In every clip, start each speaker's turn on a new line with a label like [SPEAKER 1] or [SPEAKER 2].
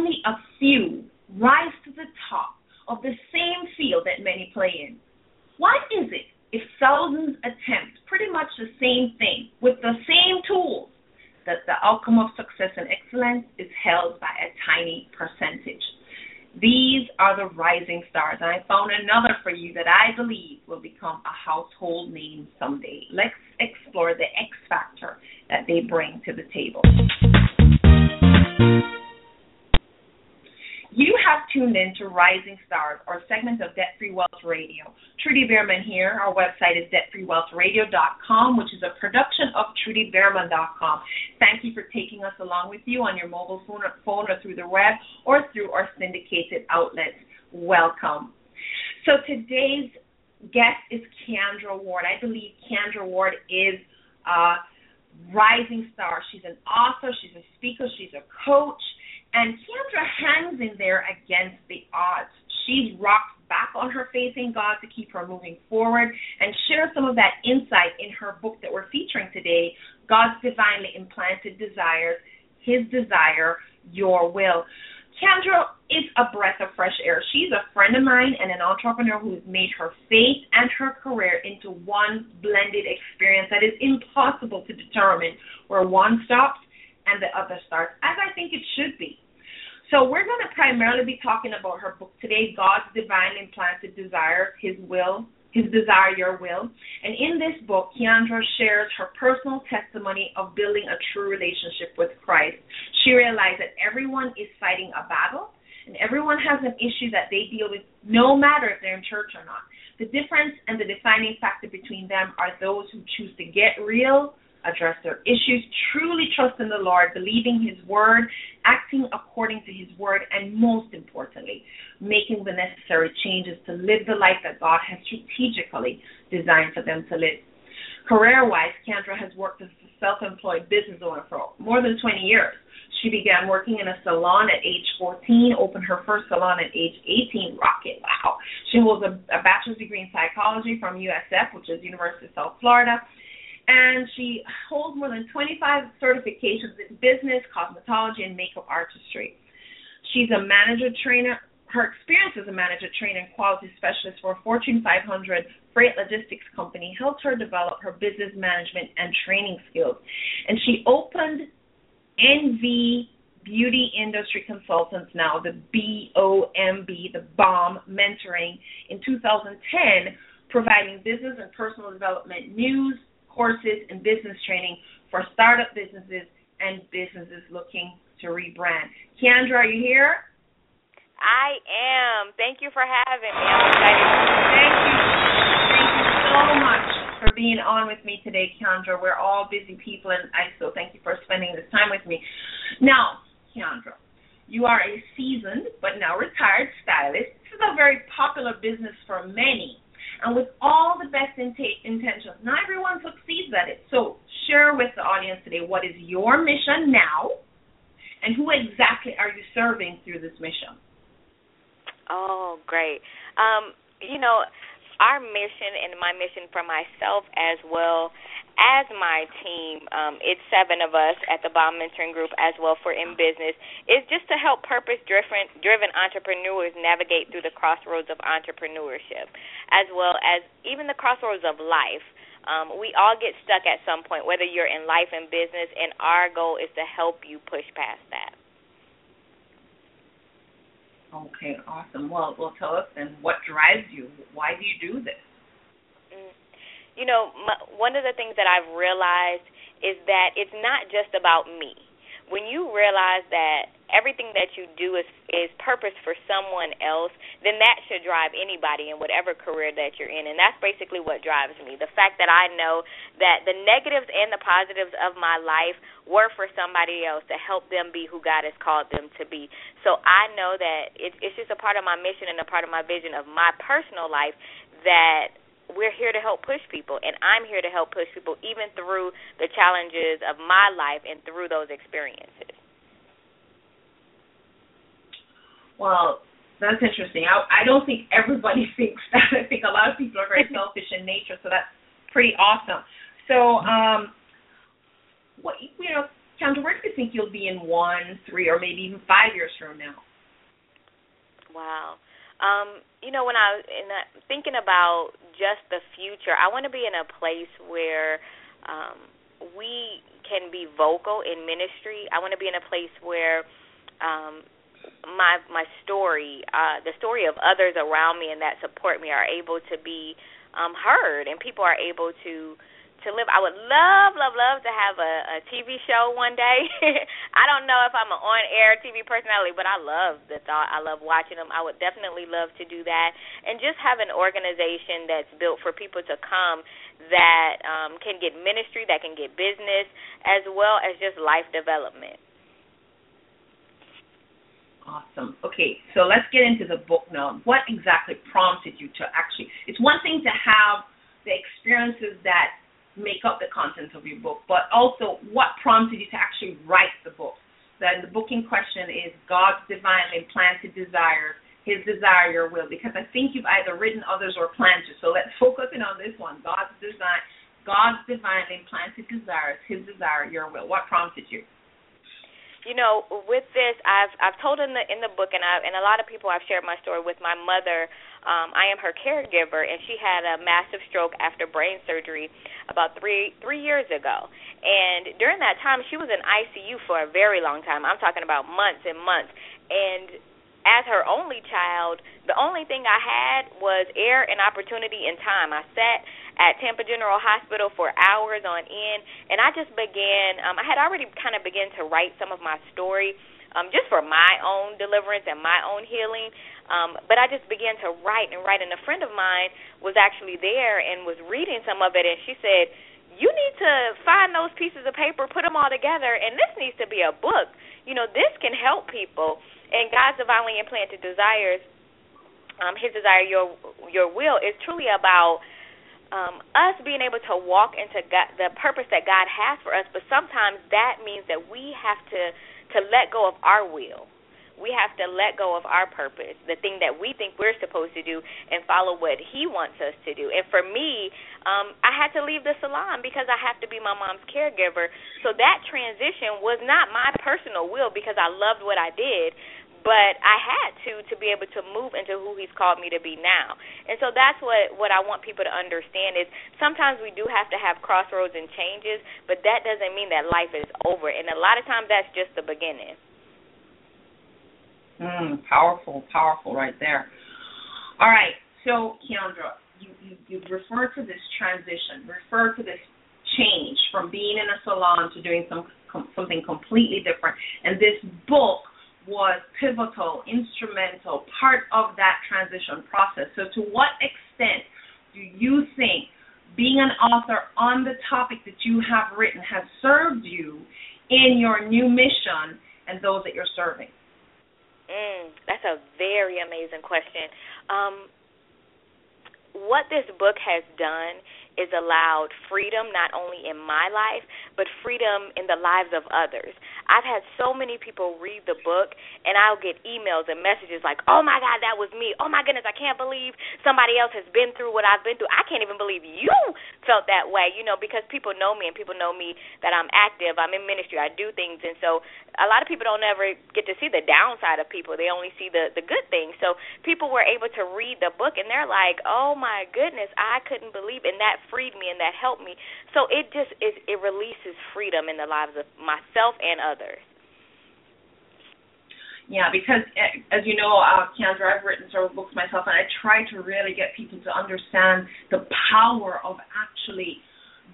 [SPEAKER 1] only a few rise to the top of the same field that many play in? Why is it if thousands attempt pretty much the same thing with the same tools that the outcome of success and excellence is held by a tiny percentage? These are the rising stars, and I found another for you that I believe will become a household name someday. Let's explore the X factor that they bring to the table. Tuned in to Rising Stars, or segment of Debt Free Wealth Radio. Trudy Beerman here. Our website is debtfreewealthradio.com, which is a production of trudybeerman.com. Thank you for taking us along with you on your mobile phone or, phone or through the web or through our syndicated outlets. Welcome. So today's guest is Keandra Ward. I believe Keandra Ward is a rising star. She's an author, she's a speaker, she's a coach and Keandra hangs in there against the odds. She rocks back on her faith in God to keep her moving forward and share some of that insight in her book that we're featuring today, God's Divinely Implanted Desires, His Desire, Your Will. Keandra is a breath of fresh air. She's a friend of mine and an entrepreneur who has made her faith and her career into one blended experience that is impossible to determine where one stops and the other stars, as I think it should be. So we're going to primarily be talking about her book today, God's Divine Implanted Desire, His Will, His Desire, Your Will. And in this book, Keandra shares her personal testimony of building a true relationship with Christ. She realized that everyone is fighting a battle, and everyone has an issue that they deal with, no matter if they're in church or not. The difference and the defining factor between them are those who choose to get real address their issues, truly trust in the Lord, believing His word, acting according to His word, and most importantly, making the necessary changes to live the life that God has strategically designed for them to live. Career wise, Keandra has worked as a self employed business owner for more than 20 years. She began working in a salon at age 14, opened her first salon at age 18. Rocket, wow. She holds a, a bachelor's degree in psychology from USF, which is University of South Florida and she holds more than 25 certifications in business, cosmetology, and makeup artistry. She's a manager trainer. Her experience as a manager, trainer, and quality specialist for a Fortune 500 freight logistics company helped her develop her business management and training skills. And she opened NV Beauty Industry Consultants now, the BOMB, the BOM Mentoring, in 2010, providing business and personal development news, courses and business training for startup businesses and businesses looking to rebrand. Keandra, are you here?
[SPEAKER 2] I am. Thank you for having me. I'm excited.
[SPEAKER 1] Thank you. Thank you so much for being on with me today, Keandra. We're all busy people, and I so thank you for spending this time with me. Now, Keandra, you are a seasoned but now retired stylist. This is a very popular business for many and with all the best intentions. Not everyone succeeds at it. So share with the audience today what is your mission now, and who exactly are you serving through this mission?
[SPEAKER 2] Oh, great. Um, you know, our mission and my mission for myself as well as my team, um, it's seven of us at the BOM Mentoring Group as well for in business, is just to help purpose driven driven entrepreneurs navigate through the crossroads of entrepreneurship, as well as even the crossroads of life. Um, we all get stuck at some point, whether you're in life and business, and our goal is to help you push past that.
[SPEAKER 1] Okay, awesome. Well, well, tell us then what drives you. Why do you do this?
[SPEAKER 2] You know, my, one of the things that I've realized is that it's not just about me. When you realize that everything that you do is is purpose for someone else, then that should drive anybody in whatever career that you're in. And that's basically what drives me. The fact that I know that the negatives and the positives of my life were for somebody else to help them be who God has called them to be. So I know that it, it's just a part of my mission and a part of my vision of my personal life that we're here to help push people, and I'm here to help push people even through the challenges of my life and through those experiences.
[SPEAKER 1] Well, that's interesting. I, I don't think everybody thinks that. I think a lot of people are very selfish in nature, so that's pretty awesome. So, um, what you know, Keandra, where do you think you'll be in one, three, or maybe even five years from now?
[SPEAKER 2] Wow. Um, you know, when I that, thinking about just the future, I want to be in a place where um, we can be vocal in ministry. I want to be in a place where um, my my story, uh, the story of others around me and that support me, are able to be um, heard, and people are able to to live. I would love, love, love to have a, a TV show one day. I don't know if I'm an on-air TV personality, but I love the thought. I love watching them. I would definitely love to do that, and just have an organization that's built for people to come that um, can get ministry, that can get business, as well as just life development.
[SPEAKER 1] Awesome. Okay, so let's get into the book now. What exactly prompted you to actually? It's one thing to have the experiences that make up the content of your book, but also what prompted you to actually write the book. Then the book in question is God's divinely planted desires, His desire, your will. Because I think you've either written others or planned to. So let's focus in on this one. God's design, God's divinely planted desires, His desire, your will. What prompted you?
[SPEAKER 2] you know, with this, I've I've told in the in the book, and I and a lot of people I've shared my story with. My mother, um, I am her caregiver, and she had a massive stroke after brain surgery about three three years ago. And during that time, she was in ICU for a very long time. I'm talking about months and months. And as her only child, the only thing I had was air and opportunity and time. I sat at Tampa General Hospital for hours on end, and I just began. Um, I had already kind of begun to write some of my story, um, just for my own deliverance and my own healing. Um, but I just began to write and write, and a friend of mine was actually there and was reading some of it, and she said, "You need to find those pieces of paper, put them all together, and this needs to be a book. You know, this can help people." And God's divinely implanted desires, um, His desire, your your will, is truly about um, us being able to walk into God, the purpose that God has for us, but sometimes that means that we have to to let go of our will. We have to let go of our purpose, the thing that we think we're supposed to do, and follow what He wants us to do. And for me, um, I had to leave the salon because I have to be my mom's caregiver. So that transition was not my personal will because I loved what I did, but I had to to be able to move into who he's called me to be now. And so that's what what I want people to understand is sometimes we do have to have crossroads and changes, but that doesn't mean that life is over. And a lot of times that's just the beginning.
[SPEAKER 1] Mm, powerful, powerful right there. All right. So, Keandra, you, you you refer to this transition, refer to this change from being in a salon to doing some something completely different. And this book was pivotal, instrumental, part of that transition process. So, to what extent do you think being an author on the topic that you have written has served you in your new mission and those that you're serving?
[SPEAKER 2] Mm, that's a very amazing question. Um, what this book has done is allowed freedom not only in my life, but freedom in the lives of others. I've had so many people read the book, and I'll get emails and messages like, oh my God, that was me. Oh my goodness, I can't believe somebody else has been through what I've been through. I can't even believe you felt that way, you know, because people know me and people know me that I'm active, I'm in ministry, I do things. And so a lot of people don't ever get to see the downside of people, they only see the, the good things. So people were able to read the book, and they're like, oh my goodness, I couldn't believe, and that freed me and that helped me. So it just is it releases freedom in the lives of myself and others.
[SPEAKER 1] Yeah, because eh, as you know, uh, Keandra, I've written several books myself, and I try to really get people to understand the power of actually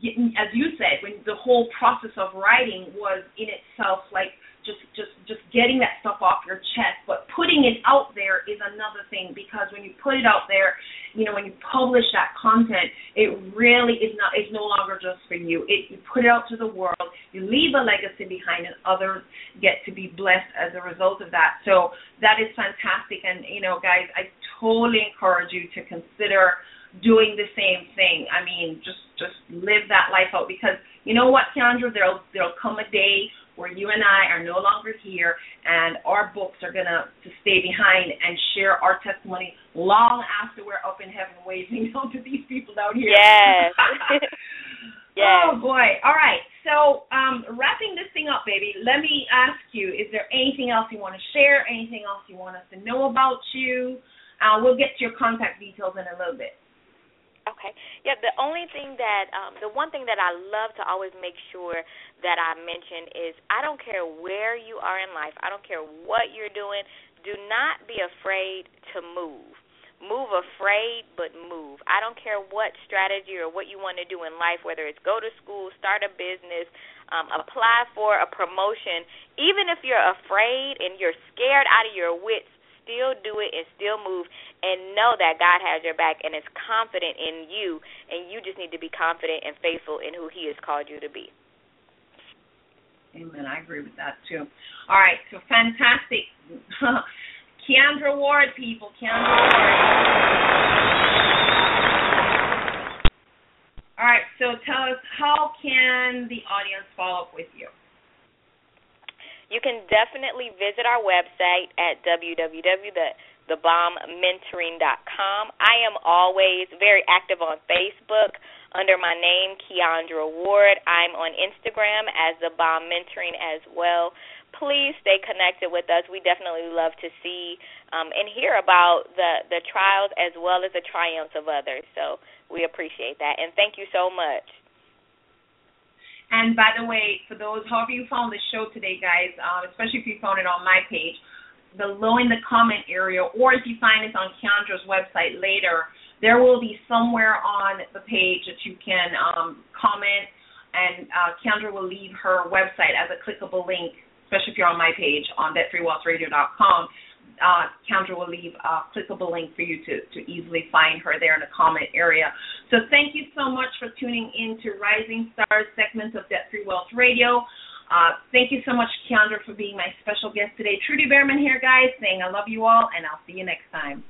[SPEAKER 1] getting, as you said, when the whole process of writing was in itself like just just just getting that stuff off your chest but putting it out there is another thing because when you put it out there you know when you publish that content it really is not it's no longer just for you. It you put it out to the world you leave a legacy behind and others get to be blessed as a result of that. So that is fantastic and you know guys i totally encourage you to consider doing the same thing. I mean just just live that life out because you know what Keandra there'll there'll come a day where you and I are no longer here, and our books are going to stay behind and share our testimony long after we're up in heaven waving out to these people down here.
[SPEAKER 2] Yes. yes.
[SPEAKER 1] Oh boy! All right. So um, wrapping this thing up, baby. let me ask you: Is there anything else you want to share? Anything else you want us to know about you? Uh, we'll get to your contact details in a little bit.
[SPEAKER 2] Okay. Yeah, the only thing that um the one thing that I love to always make sure that I mention is I don't care where you are in life. I don't care what you're doing. Do not be afraid to move. Move afraid, but move. I don't care what strategy or what you want to do in life, whether it's go to school, start a business, um, apply for a promotion. Even if you're afraid and you're scared out of your wits, still do it and still move and know that God has your back and is confident in you and you just need to be confident and faithful in who he has called you to be.
[SPEAKER 1] Amen. I agree with that too. All right, so fantastic. Keandra Ward, people. Keandra Ward. All right, so tell us how can the audience follow up with you?
[SPEAKER 2] You can definitely visit our website at www.thebombmentoring.com. I am always very active on Facebook under my name, Keandra Ward. I'm on Instagram as the Bomb Mentoring as well. Please stay connected with us. We definitely love to see um, and hear about the the trials as well as the triumphs of others. So we appreciate that, and thank you so much.
[SPEAKER 1] And by the way, for those, however you found the show today, guys, um, especially if you found it on my page, below in the comment area, or if you find this on Keandra's website later, there will be somewhere on the page that you can um, comment, and uh, Keandra will leave her website as a clickable link, especially if you're on my page on debtfreewealthradio.com uh, Keandra will leave a clickable link for you to, to easily find her there in the comment area. So thank you so much for tuning in to Rising Stars segment of Debt Free Wealth Radio. Uh, thank you so much, Keandra, for being my special guest today. Trudy Beerman here, guys, saying I love you all, and I'll see you next time.